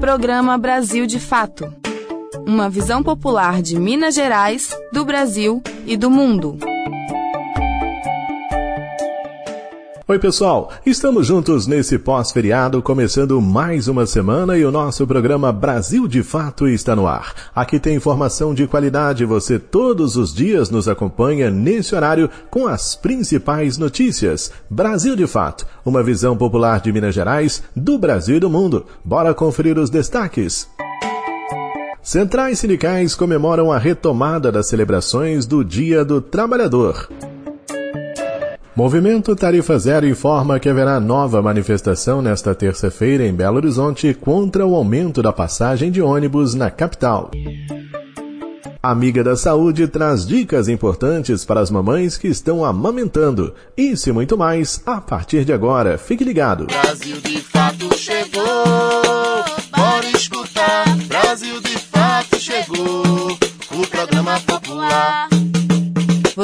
Programa Brasil de Fato. Uma visão popular de Minas Gerais, do Brasil e do mundo. Oi, pessoal! Estamos juntos nesse pós-feriado, começando mais uma semana e o nosso programa Brasil de Fato está no ar. Aqui tem informação de qualidade, você todos os dias nos acompanha nesse horário com as principais notícias. Brasil de Fato, uma visão popular de Minas Gerais, do Brasil e do mundo. Bora conferir os destaques. Centrais sindicais comemoram a retomada das celebrações do Dia do Trabalhador. Movimento Tarifa Zero informa que haverá nova manifestação nesta terça-feira em Belo Horizonte contra o aumento da passagem de ônibus na capital. Amiga da Saúde traz dicas importantes para as mamães que estão amamentando. Isso e muito mais a partir de agora. Fique ligado. Brasil de fato chegou.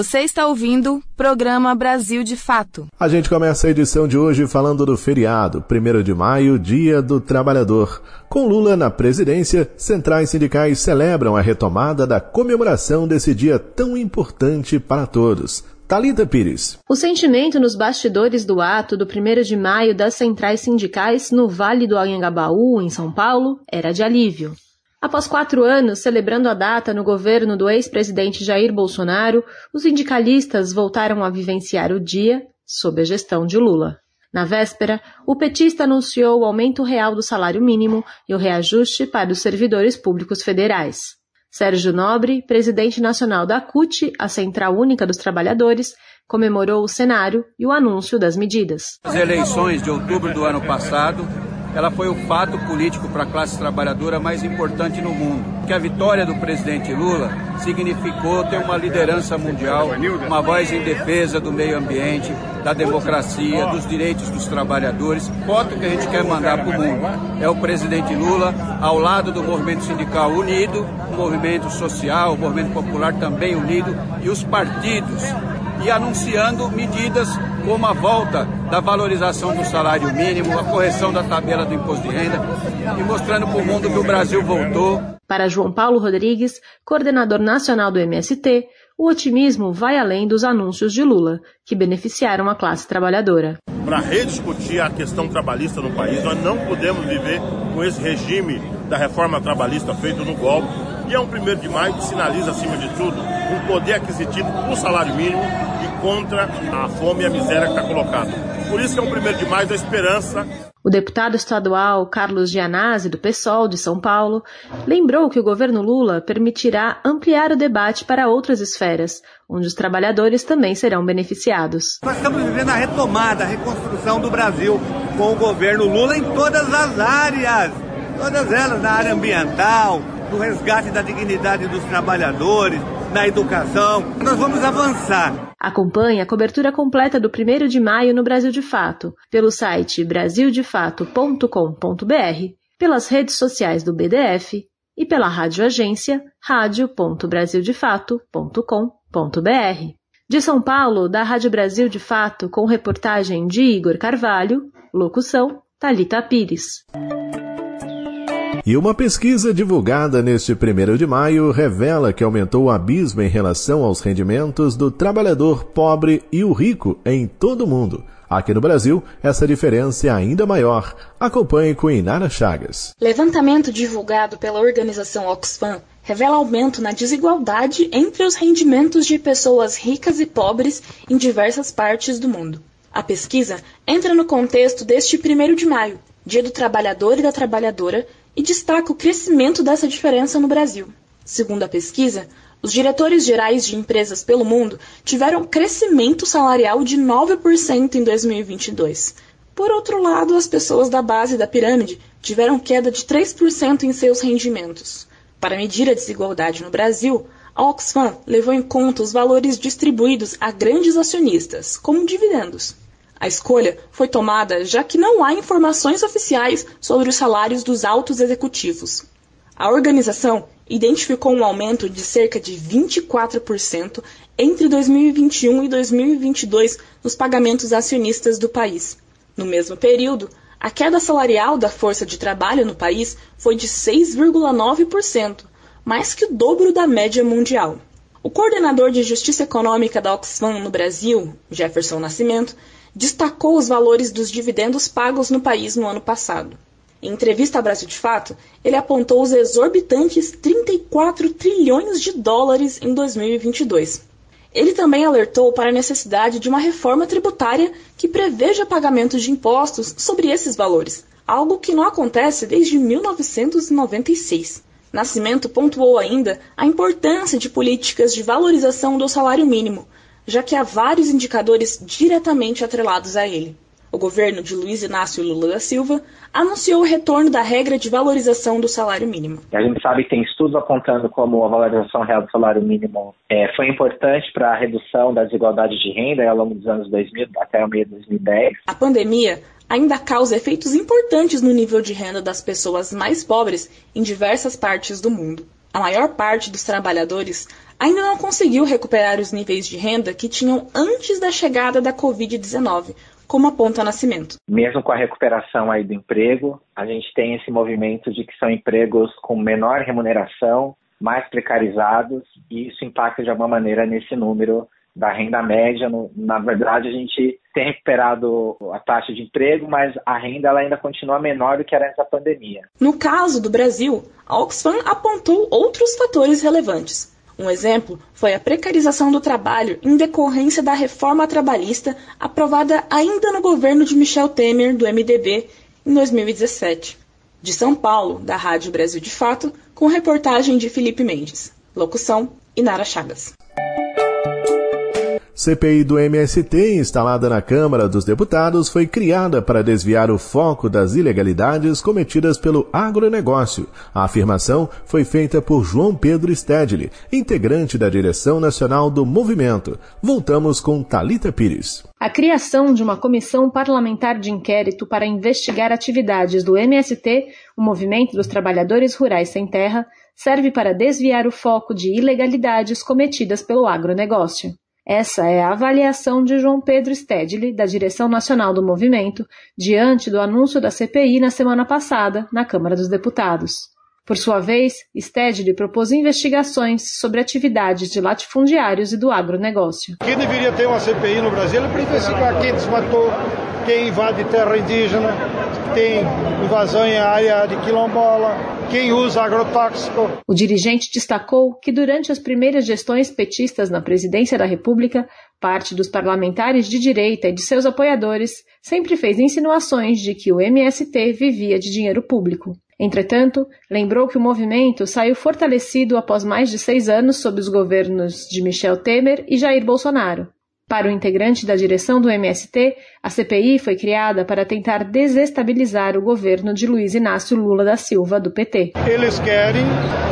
Você está ouvindo Programa Brasil de Fato. A gente começa a edição de hoje falando do feriado, 1 de maio, Dia do Trabalhador. Com Lula na presidência, centrais sindicais celebram a retomada da comemoração desse dia tão importante para todos. Talita Pires. O sentimento nos bastidores do ato do 1 de maio das centrais sindicais no Vale do Anhangabaú, em São Paulo, era de alívio. Após quatro anos celebrando a data no governo do ex-presidente Jair Bolsonaro, os sindicalistas voltaram a vivenciar o dia sob a gestão de Lula. Na véspera, o petista anunciou o aumento real do salário mínimo e o reajuste para os servidores públicos federais. Sérgio Nobre, presidente nacional da CUT, a Central Única dos Trabalhadores, comemorou o cenário e o anúncio das medidas. As eleições de outubro do ano passado ela foi o fato político para a classe trabalhadora mais importante no mundo. Que a vitória do presidente Lula significou ter uma liderança mundial, uma voz em defesa do meio ambiente, da democracia, dos direitos dos trabalhadores. Foto que a gente quer mandar para o mundo é o presidente Lula ao lado do movimento sindical unido, o movimento social, o movimento popular também unido e os partidos e anunciando medidas como a volta da valorização do salário mínimo, a correção da tabela do imposto de renda e mostrando para o mundo que o Brasil voltou. Para João Paulo Rodrigues, coordenador nacional do MST, o otimismo vai além dos anúncios de Lula, que beneficiaram a classe trabalhadora. Para rediscutir a questão trabalhista no país, nós não podemos viver com esse regime da reforma trabalhista feito no golpe. E é um primeiro de maio que sinaliza, acima de tudo, um poder aquisitivo o salário mínimo contra a fome e a miséria que está colocada. Por isso que é um primeiro de maio da esperança. O deputado estadual Carlos Gianazzi, do PSOL de São Paulo, lembrou que o governo Lula permitirá ampliar o debate para outras esferas, onde os trabalhadores também serão beneficiados. Nós estamos vivendo a retomada, a reconstrução do Brasil com o governo Lula em todas as áreas, todas elas, na área ambiental, no resgate da dignidade dos trabalhadores, na educação. Nós vamos avançar. Acompanhe a cobertura completa do 1 de maio no Brasil de Fato, pelo site brasildefato.com.br, pelas redes sociais do BDF e pela rádio agência radio.brasildefato.com.br. De São Paulo, da Rádio Brasil de Fato, com reportagem de Igor Carvalho, locução Talita Pires. E uma pesquisa divulgada neste 1 de maio revela que aumentou o abismo em relação aos rendimentos do trabalhador pobre e o rico em todo o mundo. Aqui no Brasil, essa diferença é ainda maior. Acompanhe com Inara Chagas. Levantamento divulgado pela organização Oxfam revela aumento na desigualdade entre os rendimentos de pessoas ricas e pobres em diversas partes do mundo. A pesquisa entra no contexto deste 1 de maio, Dia do Trabalhador e da Trabalhadora, e destaca o crescimento dessa diferença no Brasil. Segundo a pesquisa, os diretores gerais de empresas pelo mundo tiveram crescimento salarial de 9% em 2022. Por outro lado, as pessoas da base da pirâmide tiveram queda de 3% em seus rendimentos. Para medir a desigualdade no Brasil, a Oxfam levou em conta os valores distribuídos a grandes acionistas, como dividendos. A escolha foi tomada já que não há informações oficiais sobre os salários dos altos executivos. A organização identificou um aumento de cerca de 24% entre 2021 e 2022 nos pagamentos acionistas do país. No mesmo período, A queda salarial da força de trabalho no país foi de 6,9%, mais que o dobro da média mundial. O coordenador de Justiça Econômica da Oxfam no Brasil, Jefferson Nascimento, destacou os valores dos dividendos pagos no país no ano passado. Em entrevista à Brasil de Fato, ele apontou os exorbitantes 34 trilhões de dólares em 2022. Ele também alertou para a necessidade de uma reforma tributária que preveja pagamentos de impostos sobre esses valores, algo que não acontece desde 1996. Nascimento pontuou ainda a importância de políticas de valorização do salário mínimo, já que há vários indicadores diretamente atrelados a ele. O governo de Luiz Inácio Lula da Silva anunciou o retorno da regra de valorização do salário mínimo. A gente sabe que tem estudos apontando como a valorização real do salário mínimo é, foi importante para a redução da desigualdade de renda ao longo dos anos 2000 até o meio de 2010. A pandemia ainda causa efeitos importantes no nível de renda das pessoas mais pobres em diversas partes do mundo. A maior parte dos trabalhadores ainda não conseguiu recuperar os níveis de renda que tinham antes da chegada da Covid-19, como aponta Nascimento. Mesmo com a recuperação aí do emprego, a gente tem esse movimento de que são empregos com menor remuneração, mais precarizados, e isso impacta de alguma maneira nesse número da renda média. No, na verdade, a gente tem recuperado a taxa de emprego, mas a renda ela ainda continua menor do que era antes da pandemia. No caso do Brasil, a Oxfam apontou outros fatores relevantes. Um exemplo foi a precarização do trabalho em decorrência da reforma trabalhista aprovada ainda no governo de Michel Temer, do MDB, em 2017. De São Paulo, da Rádio Brasil de Fato, com reportagem de Felipe Mendes. Locução: Inara Chagas. CPI do MST, instalada na Câmara dos Deputados, foi criada para desviar o foco das ilegalidades cometidas pelo agronegócio. A afirmação foi feita por João Pedro Stedley, integrante da direção nacional do movimento. Voltamos com Talita Pires. A criação de uma comissão parlamentar de inquérito para investigar atividades do MST, o Movimento dos Trabalhadores Rurais Sem Terra, serve para desviar o foco de ilegalidades cometidas pelo agronegócio. Essa é a avaliação de João Pedro Stedley, da direção nacional do movimento, diante do anúncio da CPI na semana passada, na Câmara dos Deputados. Por sua vez, Stedley propôs investigações sobre atividades de latifundiários e do agronegócio. Quem deveria ter uma CPI no Brasil é para investigar quem desmatou, quem invade terra indígena, tem invasão em área de quilombola, quem usa agrotóxico. O dirigente destacou que durante as primeiras gestões petistas na presidência da República, parte dos parlamentares de direita e de seus apoiadores sempre fez insinuações de que o MST vivia de dinheiro público. Entretanto, lembrou que o movimento saiu fortalecido após mais de seis anos sob os governos de Michel Temer e Jair Bolsonaro. Para o integrante da direção do MST, a CPI foi criada para tentar desestabilizar o governo de Luiz Inácio Lula da Silva, do PT. Eles querem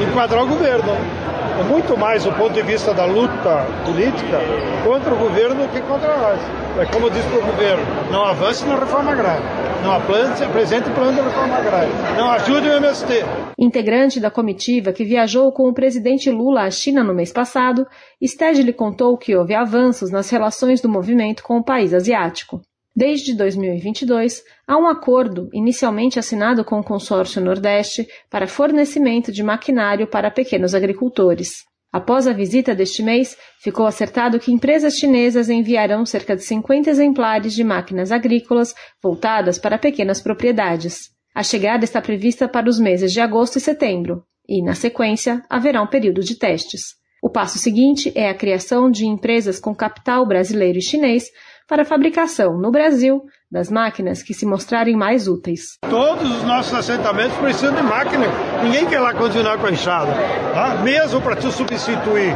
enquadrar o governo. É muito mais do ponto de vista da luta política contra o governo do que contra nós. É como diz para o governo: não avance na reforma agrária, não apresente plano de reforma agrária, não ajude o MST. Integrante da comitiva que viajou com o presidente Lula à China no mês passado, Stedley contou que houve avanços nas relações do movimento com o país asiático. Desde 2022, há um acordo, inicialmente assinado com o Consórcio Nordeste, para fornecimento de maquinário para pequenos agricultores. Após a visita deste mês, ficou acertado que empresas chinesas enviarão cerca de 50 exemplares de máquinas agrícolas voltadas para pequenas propriedades. A chegada está prevista para os meses de agosto e setembro, e, na sequência, haverá um período de testes. O passo seguinte é a criação de empresas com capital brasileiro e chinês para a fabricação, no Brasil, das máquinas que se mostrarem mais úteis. Todos os nossos assentamentos precisam de máquina. Ninguém quer lá continuar com a enxada. Tá? Mesmo para tu substituir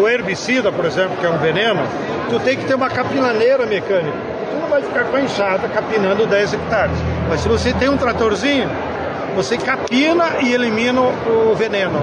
o herbicida, por exemplo, que é um veneno, tu tem que ter uma capilaneira mecânica. Tu não vai ficar com a enxada capinando 10 hectares. Mas se você tem um tratorzinho, você capina e elimina o veneno,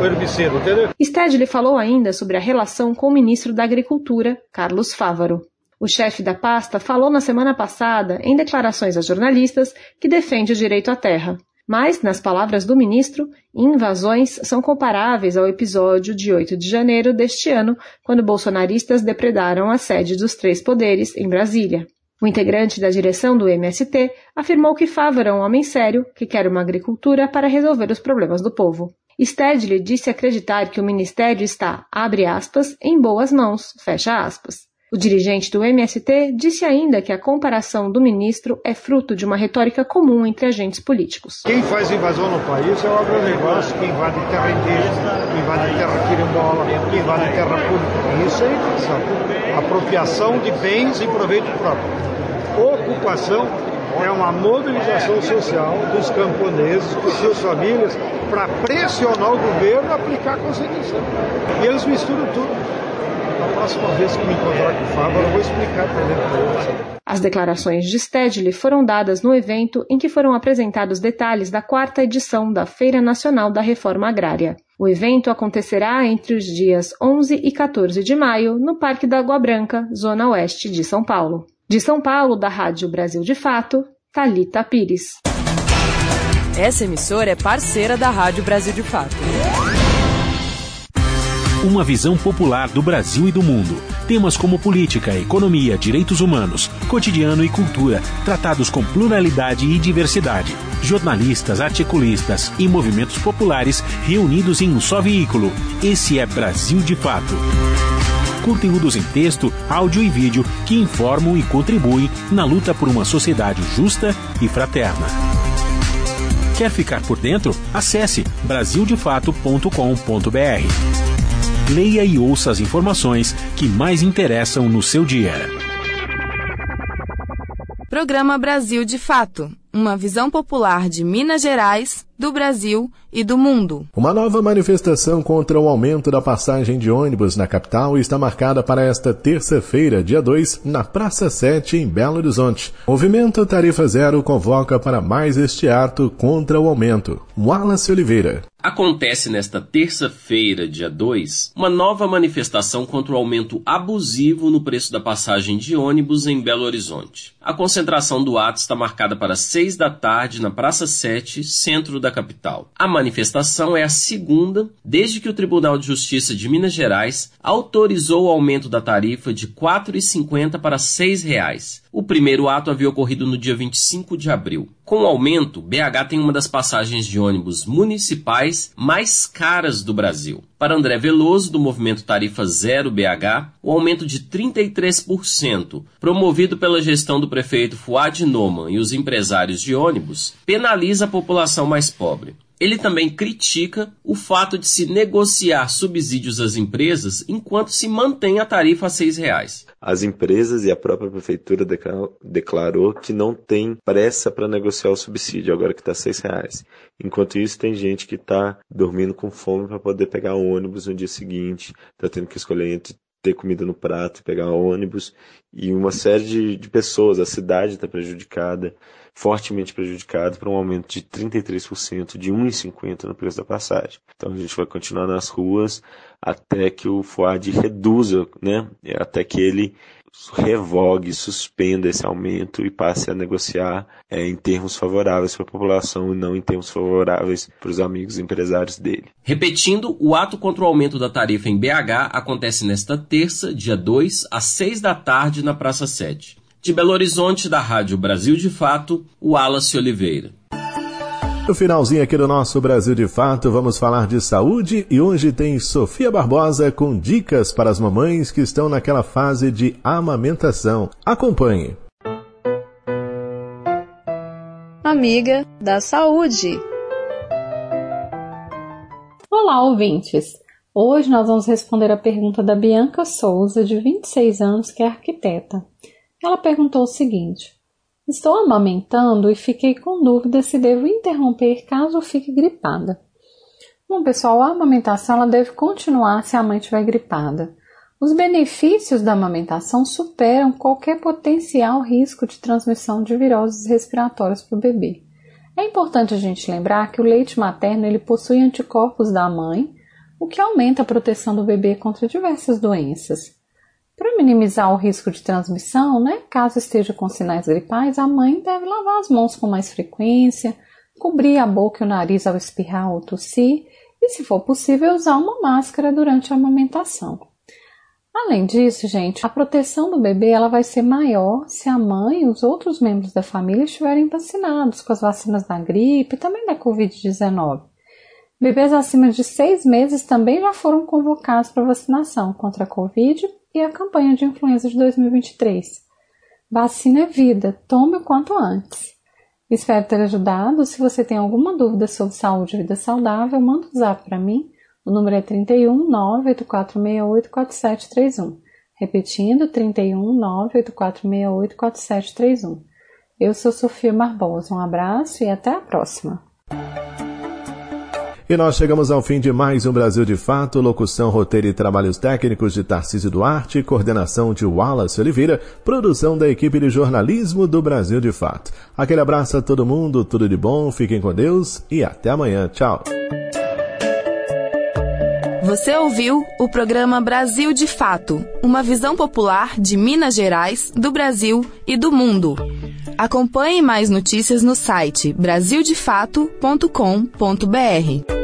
o herbicida, entendeu? Stedley falou ainda sobre a relação com o ministro da Agricultura, Carlos Fávaro. O chefe da pasta falou na semana passada, em declarações a jornalistas, que defende o direito à terra. Mas, nas palavras do ministro, invasões são comparáveis ao episódio de 8 de janeiro deste ano, quando bolsonaristas depredaram a sede dos três poderes em Brasília. O integrante da direção do MST afirmou que Fávaro é um homem sério que quer uma agricultura para resolver os problemas do povo. Stedley disse acreditar que o ministério está, abre aspas, em boas mãos, fecha aspas. O dirigente do MST disse ainda que a comparação do ministro é fruto de uma retórica comum entre agentes políticos. Quem faz invasão no país é o agronegócio que invade terra indígena, que invade terra quilombola, que invade terra pública. Isso é invasão. Apropriação de bens em proveito próprio. Ocupação é uma mobilização social dos camponeses, com suas famílias, para pressionar o governo a aplicar a Constituição. E eles misturam tudo. Na próxima vez que me encontrar com o Fábio, eu vou explicar para eles. As declarações de Stedley foram dadas no evento em que foram apresentados detalhes da quarta edição da Feira Nacional da Reforma Agrária. O evento acontecerá entre os dias 11 e 14 de maio no Parque da Água Branca, zona oeste de São Paulo. De São Paulo, da Rádio Brasil de Fato, Talita Pires. Essa emissora é parceira da Rádio Brasil de Fato. Uma visão popular do Brasil e do mundo. Temas como política, economia, direitos humanos, cotidiano e cultura, tratados com pluralidade e diversidade. Jornalistas, articulistas e movimentos populares reunidos em um só veículo. Esse é Brasil de Fato. Conteúdos em texto, áudio e vídeo que informam e contribuem na luta por uma sociedade justa e fraterna. Quer ficar por dentro? Acesse brasildefato.com.br leia e ouça as informações que mais interessam no seu dia. Programa Brasil de Fato uma visão popular de Minas Gerais, do Brasil e do mundo. Uma nova manifestação contra o aumento da passagem de ônibus na capital está marcada para esta terça-feira, dia 2, na Praça 7, em Belo Horizonte. O movimento Tarifa Zero convoca para mais este ato contra o aumento. Wallace Oliveira. Acontece nesta terça-feira, dia 2, uma nova manifestação contra o aumento abusivo no preço da passagem de ônibus em Belo Horizonte. A concentração do ato está marcada para 6 da tarde na Praça 7, centro da capital. A manifestação é a segunda desde que o Tribunal de Justiça de Minas Gerais autorizou o aumento da tarifa de R$ 4,50 para R$ 6,00. O primeiro ato havia ocorrido no dia 25 de abril. Com o aumento, BH tem uma das passagens de ônibus municipais mais caras do Brasil. Para André Veloso, do movimento Tarifa Zero BH, o aumento de 33%, promovido pela gestão do prefeito Fuad Noman e os empresários de ônibus, penaliza a população mais pobre. Ele também critica o fato de se negociar subsídios às empresas enquanto se mantém a tarifa a R$ reais. As empresas e a própria prefeitura declarou que não tem pressa para negociar o subsídio, agora que está R$ reais. Enquanto isso, tem gente que está dormindo com fome para poder pegar o ônibus no dia seguinte, está tendo que escolher entre ter comida no prato e pegar ônibus, e uma série de, de pessoas, a cidade está prejudicada, fortemente prejudicado por um aumento de 33%, de 1,50 no preço da passagem. Então a gente vai continuar nas ruas até que o FUAD reduza, né? Até que ele revogue, suspenda esse aumento e passe a negociar é, em termos favoráveis para a população e não em termos favoráveis para os amigos empresários dele. Repetindo, o ato contra o aumento da tarifa em BH acontece nesta terça, dia 2, às 6 da tarde, na Praça 7. De Belo Horizonte, da Rádio Brasil de Fato, o Wallace Oliveira. No finalzinho aqui do nosso Brasil de Fato, vamos falar de saúde e hoje tem Sofia Barbosa com dicas para as mamães que estão naquela fase de amamentação. Acompanhe. Amiga da Saúde. Olá, ouvintes! Hoje nós vamos responder a pergunta da Bianca Souza, de 26 anos, que é arquiteta. Ela perguntou o seguinte: Estou amamentando e fiquei com dúvida se devo interromper caso fique gripada. Bom, pessoal, a amamentação ela deve continuar se a mãe estiver gripada. Os benefícios da amamentação superam qualquer potencial risco de transmissão de viroses respiratórias para o bebê. É importante a gente lembrar que o leite materno ele possui anticorpos da mãe, o que aumenta a proteção do bebê contra diversas doenças. Para minimizar o risco de transmissão, né, caso esteja com sinais gripais, a mãe deve lavar as mãos com mais frequência, cobrir a boca e o nariz ao espirrar ou tossir e, se for possível, usar uma máscara durante a amamentação. Além disso, gente, a proteção do bebê ela vai ser maior se a mãe e os outros membros da família estiverem vacinados com as vacinas da gripe e também da Covid-19. Bebês acima de seis meses também já foram convocados para vacinação contra a Covid e a campanha de influenza de 2023. Vacina é vida, tome o quanto antes. Espero ter ajudado. Se você tem alguma dúvida sobre saúde e vida saudável, manda um zap para mim. O número é 31 98468 4731. Repetindo, 31 98468 4731. Eu sou Sofia Barbosa. Um abraço e até a próxima. E nós chegamos ao fim de mais um Brasil de Fato, locução, roteiro e trabalhos técnicos de Tarcísio Duarte, coordenação de Wallace Oliveira, produção da equipe de jornalismo do Brasil de Fato. Aquele abraço a todo mundo, tudo de bom, fiquem com Deus e até amanhã. Tchau. Você ouviu o programa Brasil de Fato, uma visão popular de Minas Gerais, do Brasil e do mundo. Acompanhe mais notícias no site brasildefato.com.br.